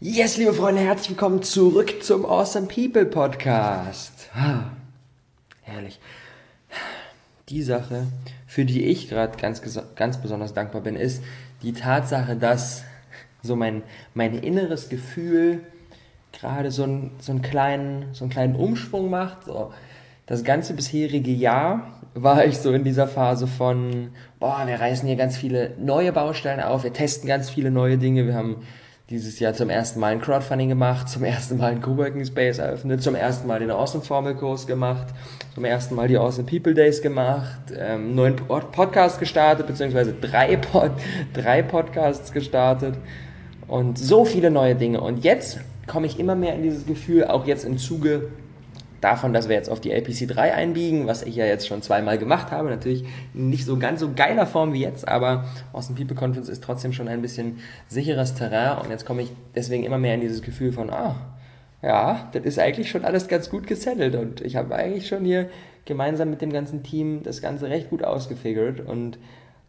Yes, liebe Freunde, herzlich willkommen zurück zum Awesome People Podcast. Herrlich. Die Sache, für die ich gerade ganz, ganz besonders dankbar bin, ist die Tatsache, dass so mein, mein inneres Gefühl gerade so, so, einen kleinen, so einen kleinen Umschwung macht. So, das ganze bisherige Jahr war ich so in dieser Phase von, boah, wir reißen hier ganz viele neue Baustellen auf, wir testen ganz viele neue Dinge, wir haben dieses Jahr zum ersten Mal ein Crowdfunding gemacht, zum ersten Mal einen Coworking Space eröffnet, zum ersten Mal den Awesome Formel Kurs gemacht, zum ersten Mal die Awesome People Days gemacht, ähm, neuen Podcast gestartet, beziehungsweise drei, Pod drei Podcasts gestartet und so viele neue Dinge. Und jetzt komme ich immer mehr in dieses Gefühl, auch jetzt im Zuge davon, dass wir jetzt auf die LPC 3 einbiegen, was ich ja jetzt schon zweimal gemacht habe, natürlich nicht so ganz so geiler Form wie jetzt, aber Austin People Conference ist trotzdem schon ein bisschen sicheres Terrain. Und jetzt komme ich deswegen immer mehr in dieses Gefühl von, ah, ja, das ist eigentlich schon alles ganz gut gesettelt. Und ich habe eigentlich schon hier gemeinsam mit dem ganzen Team das Ganze recht gut ausgefigert und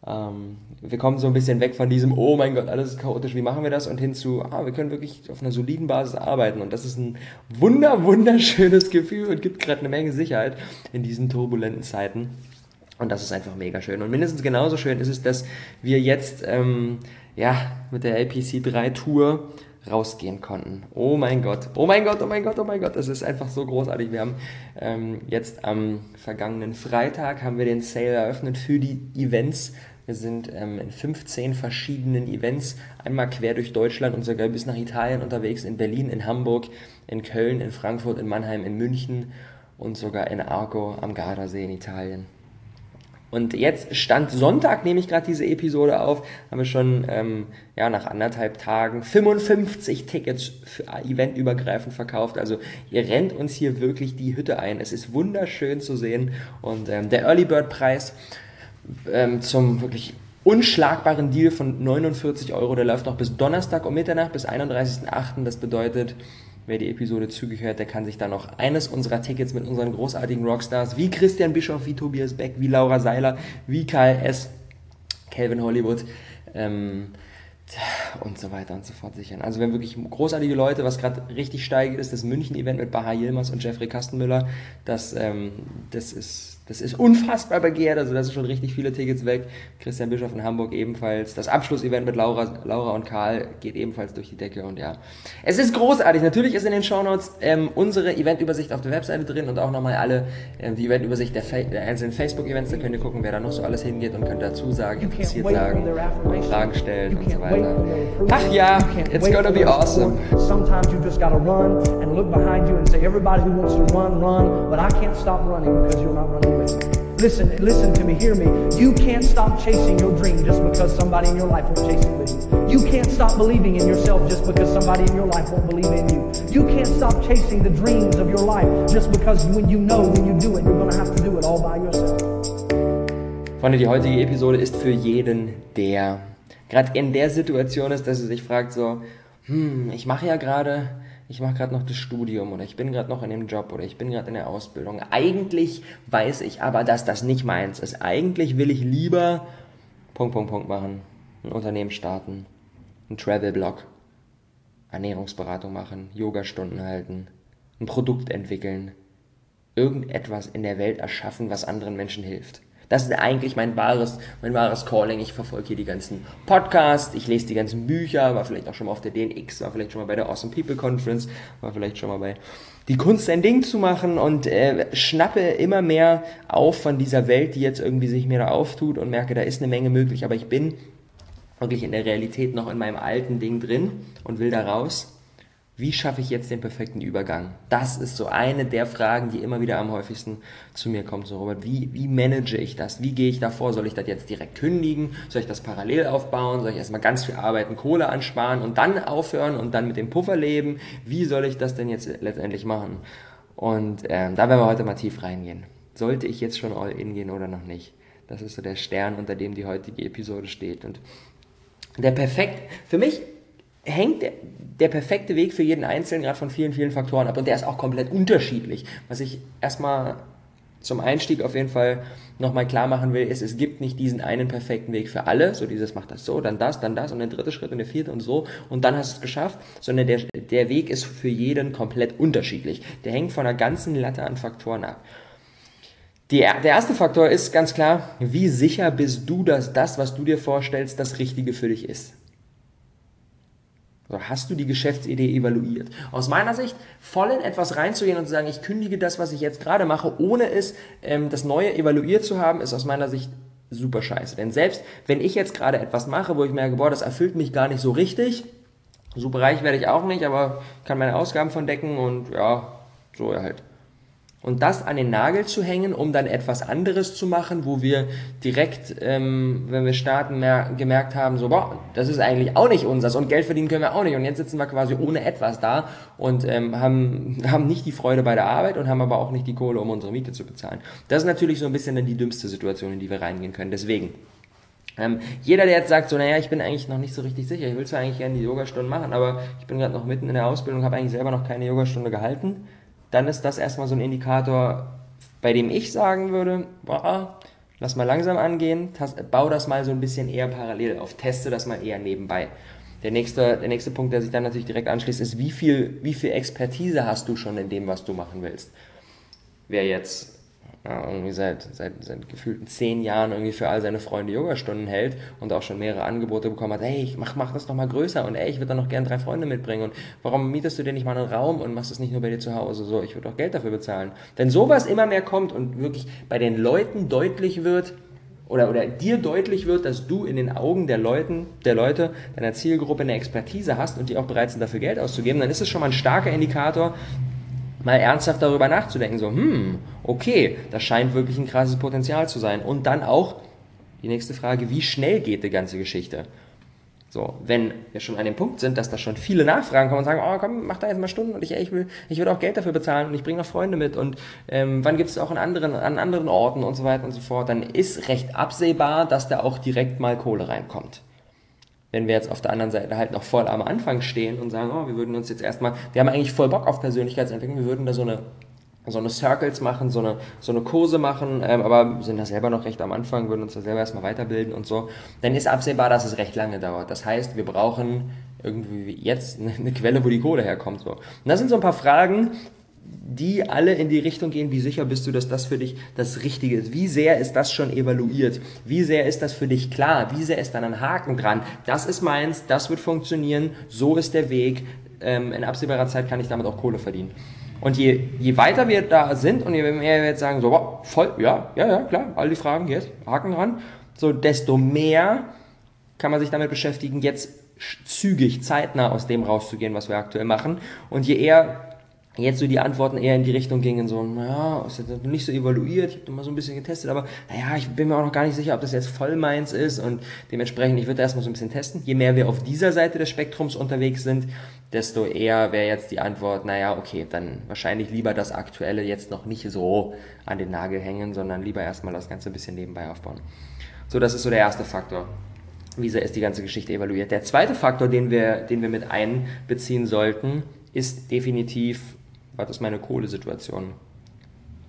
ähm, wir kommen so ein bisschen weg von diesem, oh mein Gott, alles ist chaotisch, wie machen wir das? Und hin zu, ah, wir können wirklich auf einer soliden Basis arbeiten. Und das ist ein wunder, wunderschönes Gefühl und gibt gerade eine Menge Sicherheit in diesen turbulenten Zeiten. Und das ist einfach mega schön. Und mindestens genauso schön ist es, dass wir jetzt ähm, ja, mit der LPC 3 Tour rausgehen konnten. Oh mein Gott, oh mein Gott, oh mein Gott, oh mein Gott, das ist einfach so großartig. Wir haben ähm, jetzt am vergangenen Freitag haben wir den Sale eröffnet für die Events wir sind ähm, in 15 verschiedenen Events, einmal quer durch Deutschland und sogar bis nach Italien unterwegs, in Berlin, in Hamburg, in Köln, in Frankfurt, in Mannheim, in München und sogar in Arco am Gardasee in Italien. Und jetzt stand Sonntag, nehme ich gerade diese Episode auf, haben wir schon ähm, ja, nach anderthalb Tagen 55 Tickets für eventübergreifend verkauft. Also ihr rennt uns hier wirklich die Hütte ein. Es ist wunderschön zu sehen. Und ähm, der Early Bird Preis ähm, zum wirklich unschlagbaren Deal von 49 Euro. Der läuft noch bis Donnerstag um Mitternacht, bis 31.08. Das bedeutet, wer die Episode zügig hört, der kann sich dann noch eines unserer Tickets mit unseren großartigen Rockstars wie Christian Bischoff, wie Tobias Beck, wie Laura Seiler, wie Karl S., Calvin Hollywood, ähm, und so weiter und so fort sichern. Also wenn wirklich großartige Leute, was gerade richtig steigt, ist das München-Event mit Baha Yilmaz und Jeffrey Kastenmüller. Das, ähm, das ist das ist unfassbar begehrt, also da sind schon richtig viele Tickets weg. Christian Bischof in Hamburg ebenfalls. Das Abschlussevent mit Laura, Laura und Karl geht ebenfalls durch die Decke und ja. Es ist großartig. Natürlich ist in den Shownotes ähm, unsere Eventübersicht auf der Webseite drin und auch nochmal alle, ähm, die Eventübersicht der, der einzelnen Facebook-Events. Da könnt ihr gucken, wer da noch so alles hingeht und könnt dazu sagen, interessiert sagen, Fragen stellen und so weiter. Ach ja, it's gonna be awesome. Sometimes you just gotta run and look behind you and say, everybody who wants to run, run, but I can't stop running because you're not running Listen, listen to me, hear me. You can't stop chasing your dream just because somebody in your life won't chase it with you. You can't stop believing in yourself just because somebody in your life won't believe in you. You can't stop chasing the dreams of your life just because when you know when you do it, you're going to have to do it all by yourself. Freunde, die heutige Episode ist für jeden, der gerade in der Situation ist, dass er sich fragt so, hm, ich mache ja gerade ich mache gerade noch das Studium oder ich bin gerade noch in dem Job oder ich bin gerade in der Ausbildung. Eigentlich weiß ich aber, dass das nicht meins ist. Eigentlich will ich lieber Punkt, Punkt, Punkt machen. Ein Unternehmen starten, ein Travel-Blog, Ernährungsberatung machen, Yoga-Stunden halten, ein Produkt entwickeln, irgendetwas in der Welt erschaffen, was anderen Menschen hilft. Das ist eigentlich mein wahres, mein wahres Calling. Ich verfolge hier die ganzen Podcasts, ich lese die ganzen Bücher, war vielleicht auch schon mal auf der DNX, war vielleicht schon mal bei der Awesome People Conference, war vielleicht schon mal bei Die Kunst sein Ding zu machen und äh, schnappe immer mehr auf von dieser Welt, die jetzt irgendwie sich mir da auftut und merke, da ist eine Menge möglich, aber ich bin wirklich in der Realität noch in meinem alten Ding drin und will da raus wie schaffe ich jetzt den perfekten Übergang? Das ist so eine der Fragen, die immer wieder am häufigsten zu mir kommt. So, Robert, wie, wie manage ich das? Wie gehe ich davor? Soll ich das jetzt direkt kündigen? Soll ich das parallel aufbauen? Soll ich erstmal ganz viel arbeiten, Kohle ansparen und dann aufhören und dann mit dem Puffer leben? Wie soll ich das denn jetzt letztendlich machen? Und ähm, da werden wir heute mal tief reingehen. Sollte ich jetzt schon all in gehen oder noch nicht? Das ist so der Stern, unter dem die heutige Episode steht. Und der perfekt, für mich hängt der, der perfekte Weg für jeden Einzelnen gerade von vielen, vielen Faktoren ab und der ist auch komplett unterschiedlich. Was ich erstmal zum Einstieg auf jeden Fall nochmal klar machen will, ist, es gibt nicht diesen einen perfekten Weg für alle, so dieses macht das so, dann das, dann das und der dritte Schritt und der vierte und so und dann hast du es geschafft, sondern der, der Weg ist für jeden komplett unterschiedlich. Der hängt von einer ganzen Latte an Faktoren ab. Die, der erste Faktor ist ganz klar, wie sicher bist du, dass das, was du dir vorstellst, das Richtige für dich ist? Also hast du die Geschäftsidee evaluiert? Aus meiner Sicht, voll in etwas reinzugehen und zu sagen, ich kündige das, was ich jetzt gerade mache, ohne es, ähm, das Neue evaluiert zu haben, ist aus meiner Sicht super scheiße. Denn selbst wenn ich jetzt gerade etwas mache, wo ich merke, boah, das erfüllt mich gar nicht so richtig, super reich werde ich auch nicht, aber kann meine Ausgaben von decken und ja, so halt und das an den Nagel zu hängen, um dann etwas anderes zu machen, wo wir direkt, ähm, wenn wir starten, gemerkt haben, so, boah, das ist eigentlich auch nicht unseres und Geld verdienen können wir auch nicht und jetzt sitzen wir quasi ohne etwas da und ähm, haben, haben nicht die Freude bei der Arbeit und haben aber auch nicht die Kohle, um unsere Miete zu bezahlen. Das ist natürlich so ein bisschen dann die dümmste Situation, in die wir reingehen können. Deswegen, ähm, jeder, der jetzt sagt, so, naja, ich bin eigentlich noch nicht so richtig sicher, ich will zwar eigentlich gerne die Yogastunden machen, aber ich bin gerade noch mitten in der Ausbildung, habe eigentlich selber noch keine Yogastunde gehalten dann ist das erstmal so ein Indikator, bei dem ich sagen würde, boah, lass mal langsam angehen, bau das mal so ein bisschen eher parallel auf, teste das mal eher nebenbei. Der nächste, der nächste Punkt, der sich dann natürlich direkt anschließt, ist, wie viel, wie viel Expertise hast du schon in dem, was du machen willst? Wer jetzt ja, irgendwie seit, seit, seit gefühlten zehn Jahren irgendwie für all seine Freunde Yogastunden hält und auch schon mehrere Angebote bekommen hat, hey, ich mach, mach das doch mal größer und ey, ich würde da noch gern drei Freunde mitbringen und warum mietest du dir nicht mal einen Raum und machst es nicht nur bei dir zu Hause? So, ich würde auch Geld dafür bezahlen. Wenn sowas immer mehr kommt und wirklich bei den Leuten deutlich wird, oder, oder dir deutlich wird, dass du in den Augen der Leuten, der Leute, deiner Zielgruppe eine Expertise hast und die auch bereit sind, dafür Geld auszugeben, dann ist es schon mal ein starker Indikator, mal ernsthaft darüber nachzudenken, so, hm, okay, das scheint wirklich ein krasses Potenzial zu sein. Und dann auch die nächste Frage, wie schnell geht die ganze Geschichte? So, wenn wir schon an dem Punkt sind, dass da schon viele Nachfragen kommen und sagen, oh komm, mach da jetzt mal Stunden und ich, ich will, ich will auch Geld dafür bezahlen und ich bringe noch Freunde mit und ähm, wann gibt es auch an anderen, an anderen Orten und so weiter und so fort, dann ist recht absehbar, dass da auch direkt mal Kohle reinkommt wenn wir jetzt auf der anderen Seite halt noch voll am Anfang stehen und sagen, oh, wir würden uns jetzt erstmal, wir haben eigentlich voll Bock auf Persönlichkeitsentwicklung, wir würden da so eine so eine Circles machen, so eine, so eine Kurse machen, ähm, aber sind da selber noch recht am Anfang, würden uns da selber erstmal weiterbilden und so, dann ist absehbar, dass es recht lange dauert. Das heißt, wir brauchen irgendwie jetzt eine Quelle, wo die Kohle herkommt. So. Und das sind so ein paar Fragen, die alle in die Richtung gehen, wie sicher bist du, dass das für dich das Richtige ist? Wie sehr ist das schon evaluiert? Wie sehr ist das für dich klar? Wie sehr ist dann ein Haken dran? Das ist meins, das wird funktionieren, so ist der Weg. Ähm, in absehbarer Zeit kann ich damit auch Kohle verdienen. Und je, je weiter wir da sind und je mehr wir jetzt sagen, so, wow, voll, ja, ja, ja, klar, all die Fragen jetzt, Haken dran, so desto mehr kann man sich damit beschäftigen, jetzt zügig, zeitnah aus dem rauszugehen, was wir aktuell machen. Und je eher jetzt so die Antworten eher in die Richtung gingen, so, naja, ist jetzt nicht so evaluiert, ich habe mal so ein bisschen getestet, aber naja, ich bin mir auch noch gar nicht sicher, ob das jetzt voll meins ist und dementsprechend, ich würde erstmal so ein bisschen testen. Je mehr wir auf dieser Seite des Spektrums unterwegs sind, desto eher wäre jetzt die Antwort, naja, okay, dann wahrscheinlich lieber das Aktuelle jetzt noch nicht so an den Nagel hängen, sondern lieber erstmal das Ganze ein bisschen nebenbei aufbauen. So, das ist so der erste Faktor. Wie sehr ist die ganze Geschichte evaluiert? Der zweite Faktor, den wir, den wir mit einbeziehen sollten, ist definitiv was ist meine Kohlesituation?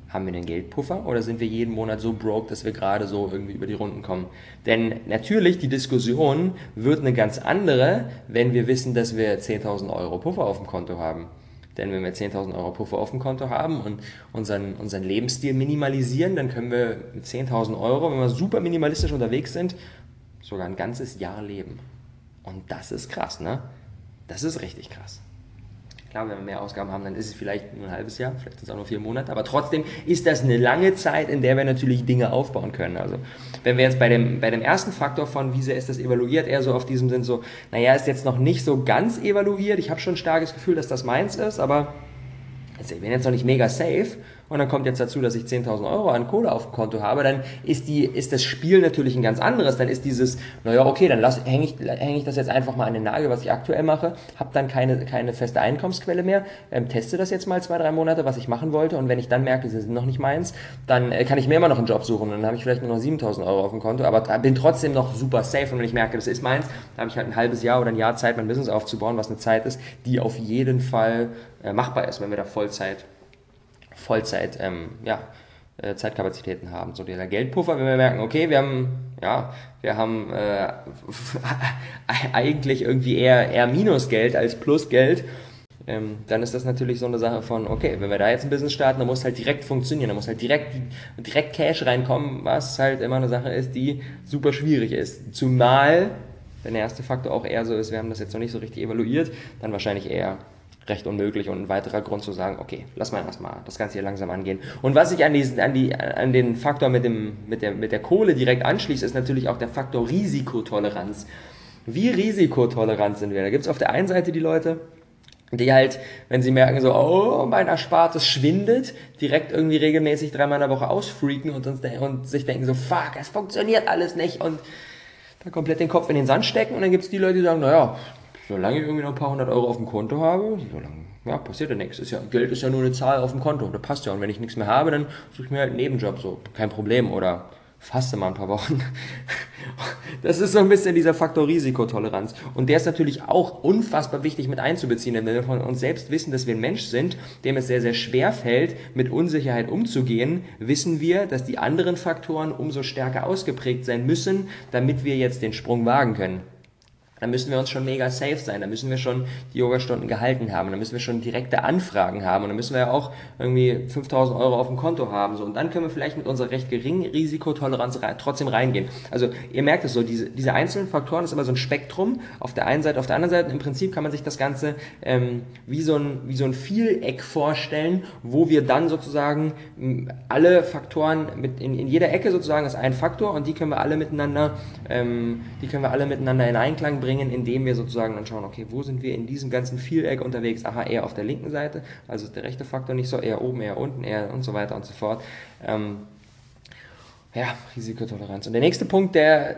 Haben wir einen Geldpuffer oder sind wir jeden Monat so broke, dass wir gerade so irgendwie über die Runden kommen? Denn natürlich, die Diskussion wird eine ganz andere, wenn wir wissen, dass wir 10.000 Euro Puffer auf dem Konto haben. Denn wenn wir 10.000 Euro Puffer auf dem Konto haben und unseren, unseren Lebensstil minimalisieren, dann können wir mit 10.000 Euro, wenn wir super minimalistisch unterwegs sind, sogar ein ganzes Jahr leben. Und das ist krass, ne? Das ist richtig krass. Klar, wenn wir mehr Ausgaben haben, dann ist es vielleicht nur ein halbes Jahr, vielleicht sind es auch nur vier Monate, aber trotzdem ist das eine lange Zeit, in der wir natürlich Dinge aufbauen können. Also wenn wir jetzt bei dem, bei dem ersten Faktor von, wie sehr ist das evaluiert, eher so auf diesem Sinn so, naja, ist jetzt noch nicht so ganz evaluiert, ich habe schon ein starkes Gefühl, dass das meins ist, aber ich bin jetzt noch nicht mega safe, und dann kommt jetzt dazu, dass ich 10.000 Euro an Kohle auf dem Konto habe, dann ist, die, ist das Spiel natürlich ein ganz anderes. Dann ist dieses, naja, okay, dann hänge ich, häng ich das jetzt einfach mal an den Nagel, was ich aktuell mache, habe dann keine, keine feste Einkommensquelle mehr, ähm, teste das jetzt mal zwei, drei Monate, was ich machen wollte. Und wenn ich dann merke, sie sind noch nicht meins, dann äh, kann ich mir immer noch einen Job suchen. Und dann habe ich vielleicht nur noch 7.000 Euro auf dem Konto, aber bin trotzdem noch super safe. Und wenn ich merke, das ist meins, dann habe ich halt ein halbes Jahr oder ein Jahr Zeit, mein Business aufzubauen, was eine Zeit ist, die auf jeden Fall äh, machbar ist, wenn wir da Vollzeit Vollzeit ähm, ja, äh, Zeitkapazitäten haben. So dieser Geldpuffer, wenn wir merken, okay, wir haben, ja, wir haben äh, eigentlich irgendwie eher, eher Minusgeld als Plusgeld, ähm, dann ist das natürlich so eine Sache von, okay, wenn wir da jetzt ein Business starten, dann muss halt direkt funktionieren, dann muss halt direkt, direkt Cash reinkommen, was halt immer eine Sache ist, die super schwierig ist. Zumal, wenn der erste Faktor auch eher so ist, wir haben das jetzt noch nicht so richtig evaluiert, dann wahrscheinlich eher recht unmöglich und ein weiterer Grund zu sagen, okay, lass mal erstmal das Ganze hier langsam angehen. Und was sich an, diesen, an, die, an den Faktor mit, dem, mit, der, mit der Kohle direkt anschließt, ist natürlich auch der Faktor Risikotoleranz. Wie risikotolerant sind wir? Da gibt es auf der einen Seite die Leute, die halt, wenn sie merken so, oh, mein Erspartes schwindet, direkt irgendwie regelmäßig dreimal in der Woche ausfreaken und, uns, und sich denken so, fuck, es funktioniert alles nicht und da komplett den Kopf in den Sand stecken und dann gibt es die Leute, die sagen, naja, solange ich irgendwie noch ein paar hundert Euro auf dem Konto habe, solange, ja, passiert ja nichts. Ist ja, Geld ist ja nur eine Zahl auf dem Konto, das passt ja. Und wenn ich nichts mehr habe, dann suche ich mir halt einen Nebenjob, so, kein Problem. Oder faste mal ein paar Wochen. Das ist so ein bisschen dieser Faktor Risikotoleranz. Und der ist natürlich auch unfassbar wichtig mit einzubeziehen, denn wenn wir von uns selbst wissen, dass wir ein Mensch sind, dem es sehr, sehr schwer fällt, mit Unsicherheit umzugehen, wissen wir, dass die anderen Faktoren umso stärker ausgeprägt sein müssen, damit wir jetzt den Sprung wagen können da müssen wir uns schon mega safe sein, da müssen wir schon die Yoga-Stunden gehalten haben, da müssen wir schon direkte Anfragen haben und da müssen wir ja auch irgendwie 5000 Euro auf dem Konto haben. So. Und dann können wir vielleicht mit unserer recht geringen Risikotoleranz rein, trotzdem reingehen. Also ihr merkt es so, diese, diese einzelnen Faktoren ist immer so ein Spektrum auf der einen Seite, auf der anderen Seite im Prinzip kann man sich das Ganze ähm, wie, so ein, wie so ein Vieleck vorstellen, wo wir dann sozusagen alle Faktoren mit in, in jeder Ecke sozusagen ist ein Faktor und die können wir alle miteinander, ähm, die können wir alle miteinander in Einklang bringen bringen, indem wir sozusagen dann schauen, okay, wo sind wir in diesem ganzen Viereck unterwegs? Aha, eher auf der linken Seite, also ist der rechte Faktor nicht so, eher oben, eher unten, eher und so weiter und so fort. Ähm, ja, Risikotoleranz. Und der nächste Punkt, der,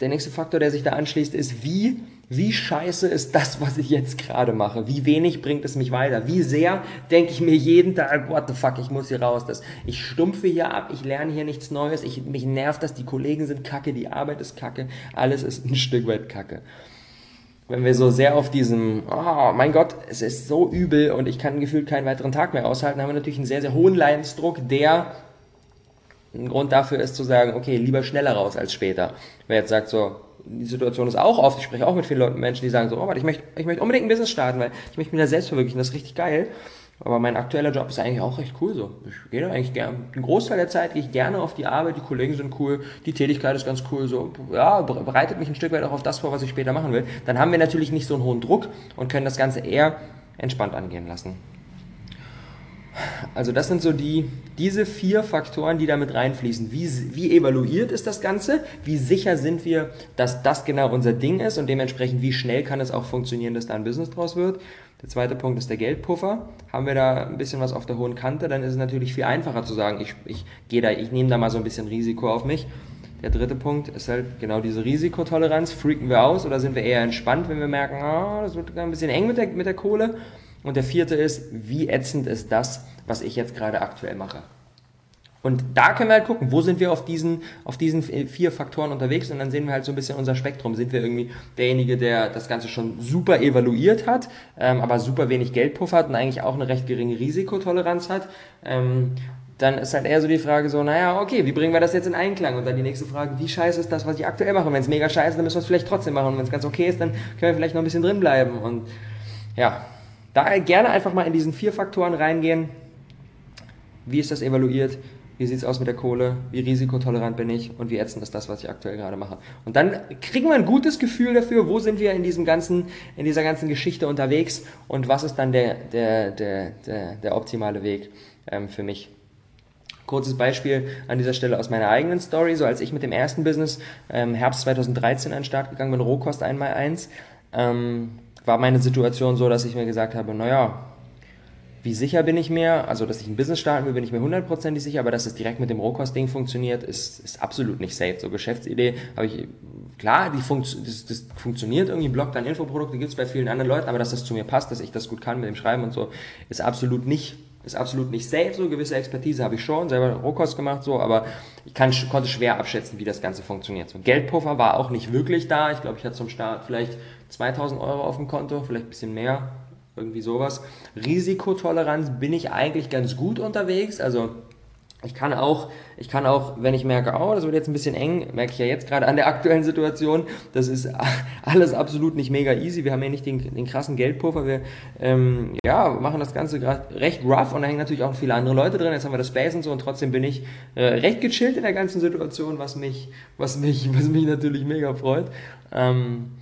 der nächste Faktor, der sich da anschließt, ist, wie, wie scheiße ist das, was ich jetzt gerade mache? Wie wenig bringt es mich weiter? Wie sehr denke ich mir jeden Tag, what the fuck, ich muss hier raus. Das, ich stumpfe hier ab, ich lerne hier nichts Neues, ich, mich nervt das, die Kollegen sind kacke, die Arbeit ist kacke, alles ist ein Stück weit kacke. Wenn wir so sehr auf diesem, oh mein Gott, es ist so übel und ich kann gefühlt keinen weiteren Tag mehr aushalten, haben wir natürlich einen sehr, sehr hohen Leidensdruck, der ein Grund dafür ist zu sagen, okay, lieber schneller raus als später. Wer jetzt sagt so, die Situation ist auch oft, ich spreche auch mit vielen Leuten, Menschen, die sagen so, oh, warte, ich möchte, ich möchte unbedingt ein Business starten, weil ich möchte mich da selbst verwirklichen, das ist richtig geil. Aber mein aktueller Job ist eigentlich auch recht cool so. Ich gehe da eigentlich gerne, den Großteil der Zeit gehe ich gerne auf die Arbeit, die Kollegen sind cool, die Tätigkeit ist ganz cool, so, ja, bereitet mich ein Stück weit auch auf das vor, was ich später machen will. Dann haben wir natürlich nicht so einen hohen Druck und können das Ganze eher entspannt angehen lassen. Also das sind so die, diese vier Faktoren, die damit reinfließen. Wie, wie evaluiert ist das Ganze? Wie sicher sind wir, dass das genau unser Ding ist und dementsprechend wie schnell kann es auch funktionieren, dass da ein Business draus wird? Der zweite Punkt ist der Geldpuffer. Haben wir da ein bisschen was auf der hohen Kante, dann ist es natürlich viel einfacher zu sagen, ich, ich gehe da, ich nehme da mal so ein bisschen Risiko auf mich. Der dritte Punkt ist halt genau diese Risikotoleranz. Freaken wir aus oder sind wir eher entspannt, wenn wir merken, oh, das wird ein bisschen eng mit der, mit der Kohle? Und der vierte ist, wie ätzend ist das, was ich jetzt gerade aktuell mache? Und da können wir halt gucken, wo sind wir auf diesen, auf diesen vier Faktoren unterwegs und dann sehen wir halt so ein bisschen unser Spektrum. Sind wir irgendwie derjenige, der das Ganze schon super evaluiert hat, ähm, aber super wenig Geldpuffer hat und eigentlich auch eine recht geringe Risikotoleranz hat? Ähm, dann ist halt eher so die Frage so, naja, okay, wie bringen wir das jetzt in Einklang? Und dann die nächste Frage, wie scheiße ist das, was ich aktuell mache? Wenn es mega scheiße ist, dann müssen wir es vielleicht trotzdem machen. Und wenn es ganz okay ist, dann können wir vielleicht noch ein bisschen drin bleiben. Und ja, da gerne einfach mal in diesen vier Faktoren reingehen. Wie ist das evaluiert? Wie sieht es aus mit der Kohle? Wie risikotolerant bin ich? Und wie ätzend ist das, was ich aktuell gerade mache? Und dann kriegen wir ein gutes Gefühl dafür, wo sind wir in diesem ganzen, in dieser ganzen Geschichte unterwegs und was ist dann der, der, der, der, der optimale Weg ähm, für mich. Kurzes Beispiel an dieser Stelle aus meiner eigenen Story. So als ich mit dem ersten Business ähm, Herbst 2013 an den Start gegangen bin, Rohkost 1x1, ähm, war meine Situation so, dass ich mir gesagt habe, naja, wie sicher bin ich mir? Also, dass ich ein Business starten will, bin ich mir hundertprozentig sicher, aber dass es direkt mit dem Rohkostding funktioniert, ist, ist absolut nicht safe. So, Geschäftsidee habe ich, klar, die Funkt, das, das funktioniert irgendwie, Blog, dann Infoprodukte gibt es bei vielen anderen Leuten, aber dass das zu mir passt, dass ich das gut kann mit dem Schreiben und so, ist absolut nicht ist absolut nicht safe, so gewisse Expertise habe ich schon, selber Rohkost gemacht, so, aber ich kann, konnte schwer abschätzen, wie das Ganze funktioniert. So, Geldpuffer war auch nicht wirklich da. Ich glaube, ich hatte zum Start vielleicht 2000 Euro auf dem Konto, vielleicht ein bisschen mehr, irgendwie sowas. Risikotoleranz bin ich eigentlich ganz gut unterwegs, also ich kann auch, ich kann auch, wenn ich merke, oh, das wird jetzt ein bisschen eng, merke ich ja jetzt gerade an der aktuellen Situation, das ist alles absolut nicht mega easy. Wir haben ja nicht den, den krassen Geldpuffer. Wir ähm, ja, machen das Ganze gerade recht rough und da hängen natürlich auch viele andere Leute drin. Jetzt haben wir das Space und so und trotzdem bin ich äh, recht gechillt in der ganzen Situation, was mich, was mich, was mich natürlich mega freut. Ähm,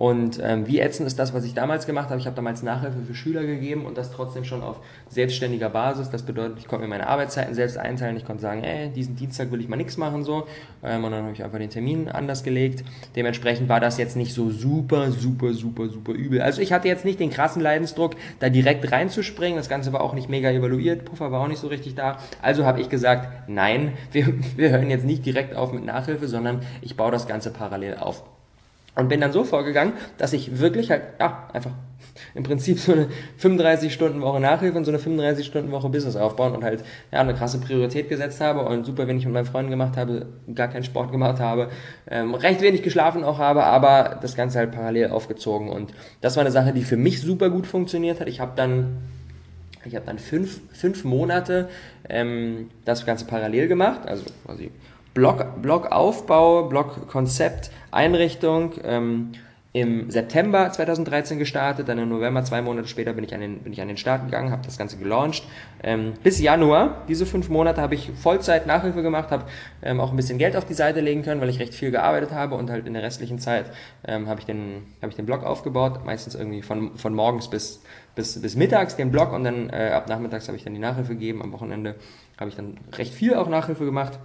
und ähm, wie ätzend ist das, was ich damals gemacht habe? Ich habe damals Nachhilfe für Schüler gegeben und das trotzdem schon auf selbstständiger Basis. Das bedeutet, ich konnte mir meine Arbeitszeiten selbst einteilen. Ich konnte sagen, ey, diesen Dienstag will ich mal nichts machen so. Ähm, und dann habe ich einfach den Termin anders gelegt. Dementsprechend war das jetzt nicht so super, super, super, super übel. Also ich hatte jetzt nicht den krassen Leidensdruck, da direkt reinzuspringen. Das Ganze war auch nicht mega evaluiert. Puffer war auch nicht so richtig da. Also habe ich gesagt, nein, wir, wir hören jetzt nicht direkt auf mit Nachhilfe, sondern ich baue das Ganze parallel auf. Und bin dann so vorgegangen, dass ich wirklich halt, ja, einfach im Prinzip so eine 35-Stunden-Woche Nachhilfe und so eine 35-Stunden-Woche Business aufbauen und halt, ja, eine krasse Priorität gesetzt habe und super wenig mit meinen Freunden gemacht habe, gar keinen Sport gemacht habe, ähm, recht wenig geschlafen auch habe, aber das Ganze halt parallel aufgezogen und das war eine Sache, die für mich super gut funktioniert hat. Ich habe dann ich habe dann fünf, fünf Monate ähm, das Ganze parallel gemacht, also quasi Blog, Blogaufbau, Blogkonzept, Einrichtung ähm, im September 2013 gestartet, dann im November, zwei Monate später bin ich an den, bin ich an den Start gegangen, habe das Ganze gelauncht. Ähm, bis Januar, diese fünf Monate, habe ich Vollzeit Nachhilfe gemacht, habe ähm, auch ein bisschen Geld auf die Seite legen können, weil ich recht viel gearbeitet habe und halt in der restlichen Zeit ähm, habe ich, den, ich den Blog aufgebaut, meistens irgendwie von, von morgens bis, bis, bis mittags den Blog und dann äh, ab nachmittags habe ich dann die Nachhilfe gegeben, am Wochenende habe ich dann recht viel auch Nachhilfe gemacht.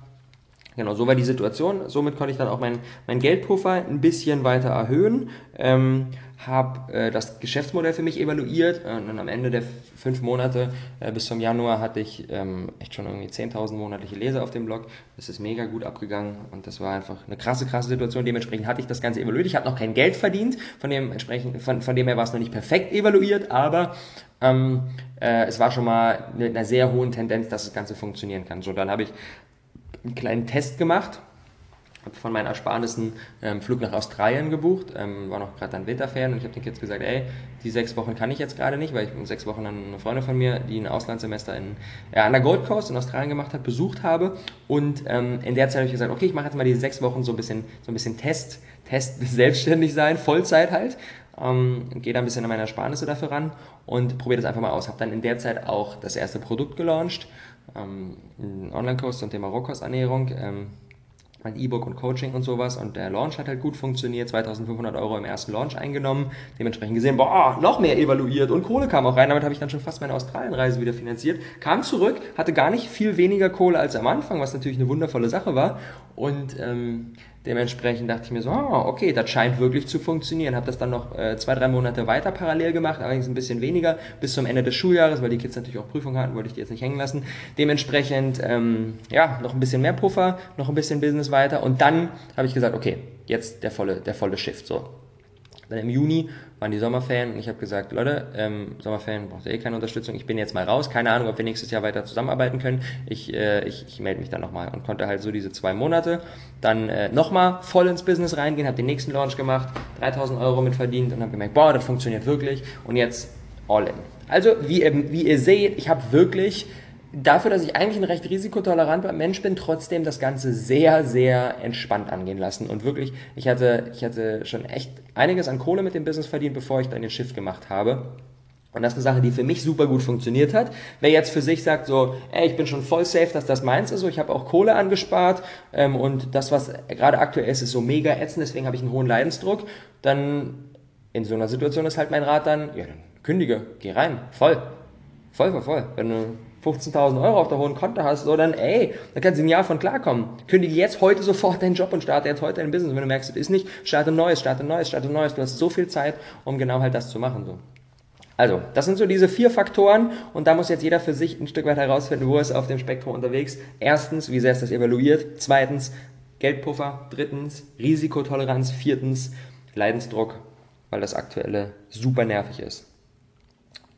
Genau, so war die Situation. Somit konnte ich dann auch meinen mein Geldpuffer ein bisschen weiter erhöhen, ähm, habe äh, das Geschäftsmodell für mich evaluiert äh, und am Ende der fünf Monate äh, bis zum Januar hatte ich ähm, echt schon irgendwie 10.000 monatliche Leser auf dem Blog. Das ist mega gut abgegangen und das war einfach eine krasse, krasse Situation. Dementsprechend hatte ich das Ganze evaluiert. Ich habe noch kein Geld verdient, von dem, entsprechend, von, von dem her war es noch nicht perfekt evaluiert, aber ähm, äh, es war schon mal mit einer sehr hohen Tendenz, dass das Ganze funktionieren kann. So, dann habe ich einen kleinen Test gemacht, habe von meinen Ersparnissen ähm, Flug nach Australien gebucht, ähm, war noch gerade dann Winterferien und ich habe den Kids gesagt, ey, die sechs Wochen kann ich jetzt gerade nicht, weil ich in sechs Wochen eine Freundin von mir, die ein Auslandssemester in, äh, an der Gold Coast in Australien gemacht hat, besucht habe und ähm, in der Zeit habe ich gesagt, okay, ich mache jetzt mal diese sechs Wochen so ein bisschen, so ein bisschen Test, Test selbstständig sein, Vollzeit halt, ähm, gehe da ein bisschen an meine Ersparnisse dafür ran und probiere das einfach mal aus. Habe dann in der Zeit auch das erste Produkt gelauncht, ähm, einen Online-Kurs zum Thema Rohkosternährung, ähm, mein E-Book und Coaching und sowas. Und der Launch hat halt gut funktioniert, 2500 Euro im ersten Launch eingenommen, dementsprechend gesehen, boah, noch mehr evaluiert und Kohle kam auch rein, damit habe ich dann schon fast meine Australienreise wieder finanziert, kam zurück, hatte gar nicht viel weniger Kohle als am Anfang, was natürlich eine wundervolle Sache war. Und ähm, Dementsprechend dachte ich mir so, oh, okay, das scheint wirklich zu funktionieren. Habe das dann noch äh, zwei, drei Monate weiter parallel gemacht, allerdings ein bisschen weniger, bis zum Ende des Schuljahres, weil die Kids natürlich auch Prüfungen hatten, wollte ich die jetzt nicht hängen lassen. Dementsprechend, ähm, ja, noch ein bisschen mehr Puffer, noch ein bisschen Business weiter und dann habe ich gesagt, okay, jetzt der volle, der volle Shift. So, dann im Juni waren die Sommerferien und ich habe gesagt, Leute, ähm, Sommerferien braucht ihr eh keine Unterstützung, ich bin jetzt mal raus, keine Ahnung, ob wir nächstes Jahr weiter zusammenarbeiten können. Ich, äh, ich, ich melde mich dann nochmal und konnte halt so diese zwei Monate dann äh, nochmal voll ins Business reingehen, habe den nächsten Launch gemacht, 3000 Euro mit verdient und habe gemerkt, boah, das funktioniert wirklich und jetzt all in. Also, wie, wie ihr seht, ich habe wirklich dafür, dass ich eigentlich ein recht risikotoleranter Mensch bin, trotzdem das Ganze sehr, sehr entspannt angehen lassen. Und wirklich, ich hatte, ich hatte schon echt einiges an Kohle mit dem Business verdient, bevor ich dann den Shift gemacht habe. Und das ist eine Sache, die für mich super gut funktioniert hat. Wer jetzt für sich sagt, so, ey, ich bin schon voll safe, dass das meins ist, so, ich habe auch Kohle angespart ähm, und das, was gerade aktuell ist, ist so mega ätzend, deswegen habe ich einen hohen Leidensdruck, dann in so einer Situation ist halt mein Rat dann, ja, dann kündige, geh rein, voll, voll, voll, voll. Wenn du 15.000 Euro auf der hohen Konto hast, so dann, ey, da kannst du ein Jahr von klarkommen. Kündige jetzt heute sofort deinen Job und starte jetzt heute dein Business. Wenn du merkst, es ist nicht, starte Neues, starte Neues, starte Neues. Du hast so viel Zeit, um genau halt das zu machen, so. Also, das sind so diese vier Faktoren und da muss jetzt jeder für sich ein Stück weit herausfinden, wo ist auf dem Spektrum unterwegs. Erstens, wie sehr ist das evaluiert? Zweitens, Geldpuffer. Drittens, Risikotoleranz. Viertens, Leidensdruck, weil das aktuelle super nervig ist.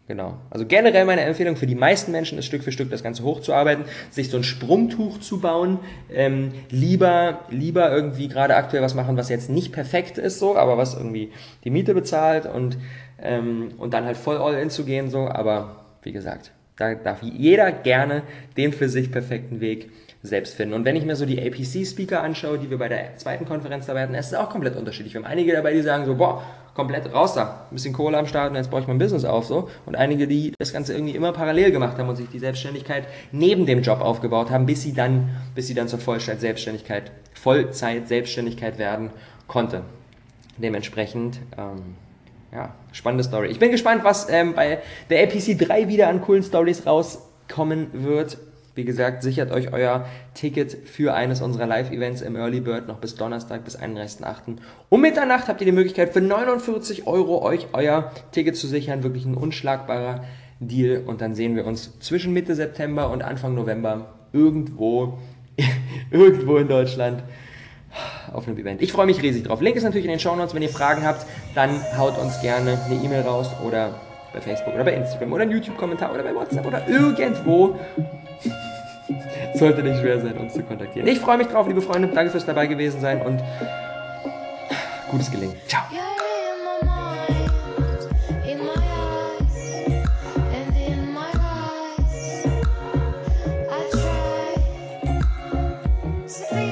Genau. Also generell meine Empfehlung für die meisten Menschen ist Stück für Stück das Ganze hochzuarbeiten, sich so ein Sprungtuch zu bauen, ähm, lieber, lieber irgendwie gerade aktuell was machen, was jetzt nicht perfekt ist so, aber was irgendwie die Miete bezahlt und, ähm, und dann halt voll all in zu gehen so, aber wie gesagt, Da darf jeder gerne den für sich perfekten Weg selbst finden. Und wenn ich mir so die APC-Speaker anschaue, die wir bei der zweiten Konferenz dabei hatten, ist es auch komplett unterschiedlich. Wir haben einige dabei, die sagen so, boah, komplett raus da, ein bisschen Kohle am Start und jetzt baue ich mein Business auf so. Und einige, die das Ganze irgendwie immer parallel gemacht haben und sich die Selbstständigkeit neben dem Job aufgebaut haben, bis sie dann, bis sie dann zur Vollzeit Selbstständigkeit, Vollzeit Selbstständigkeit werden konnte. Dementsprechend, ähm, ja, spannende Story. Ich bin gespannt, was ähm, bei der APC 3 wieder an coolen Stories rauskommen wird. Wie gesagt, sichert euch euer Ticket für eines unserer Live-Events im Early Bird noch bis Donnerstag, bis 31.08. Um Mitternacht habt ihr die Möglichkeit für 49 Euro euch euer Ticket zu sichern. Wirklich ein unschlagbarer Deal. Und dann sehen wir uns zwischen Mitte September und Anfang November irgendwo, irgendwo in Deutschland auf einem Event. Ich freue mich riesig drauf. Link ist natürlich in den Show Notes. Wenn ihr Fragen habt, dann haut uns gerne eine E-Mail raus oder bei Facebook oder bei Instagram oder einen YouTube-Kommentar oder bei WhatsApp oder irgendwo. Sollte nicht schwer sein, uns zu kontaktieren. Ich freue mich drauf, liebe Freunde. Danke fürs dabei gewesen sein und gutes Gelingen. Ciao. Sleep.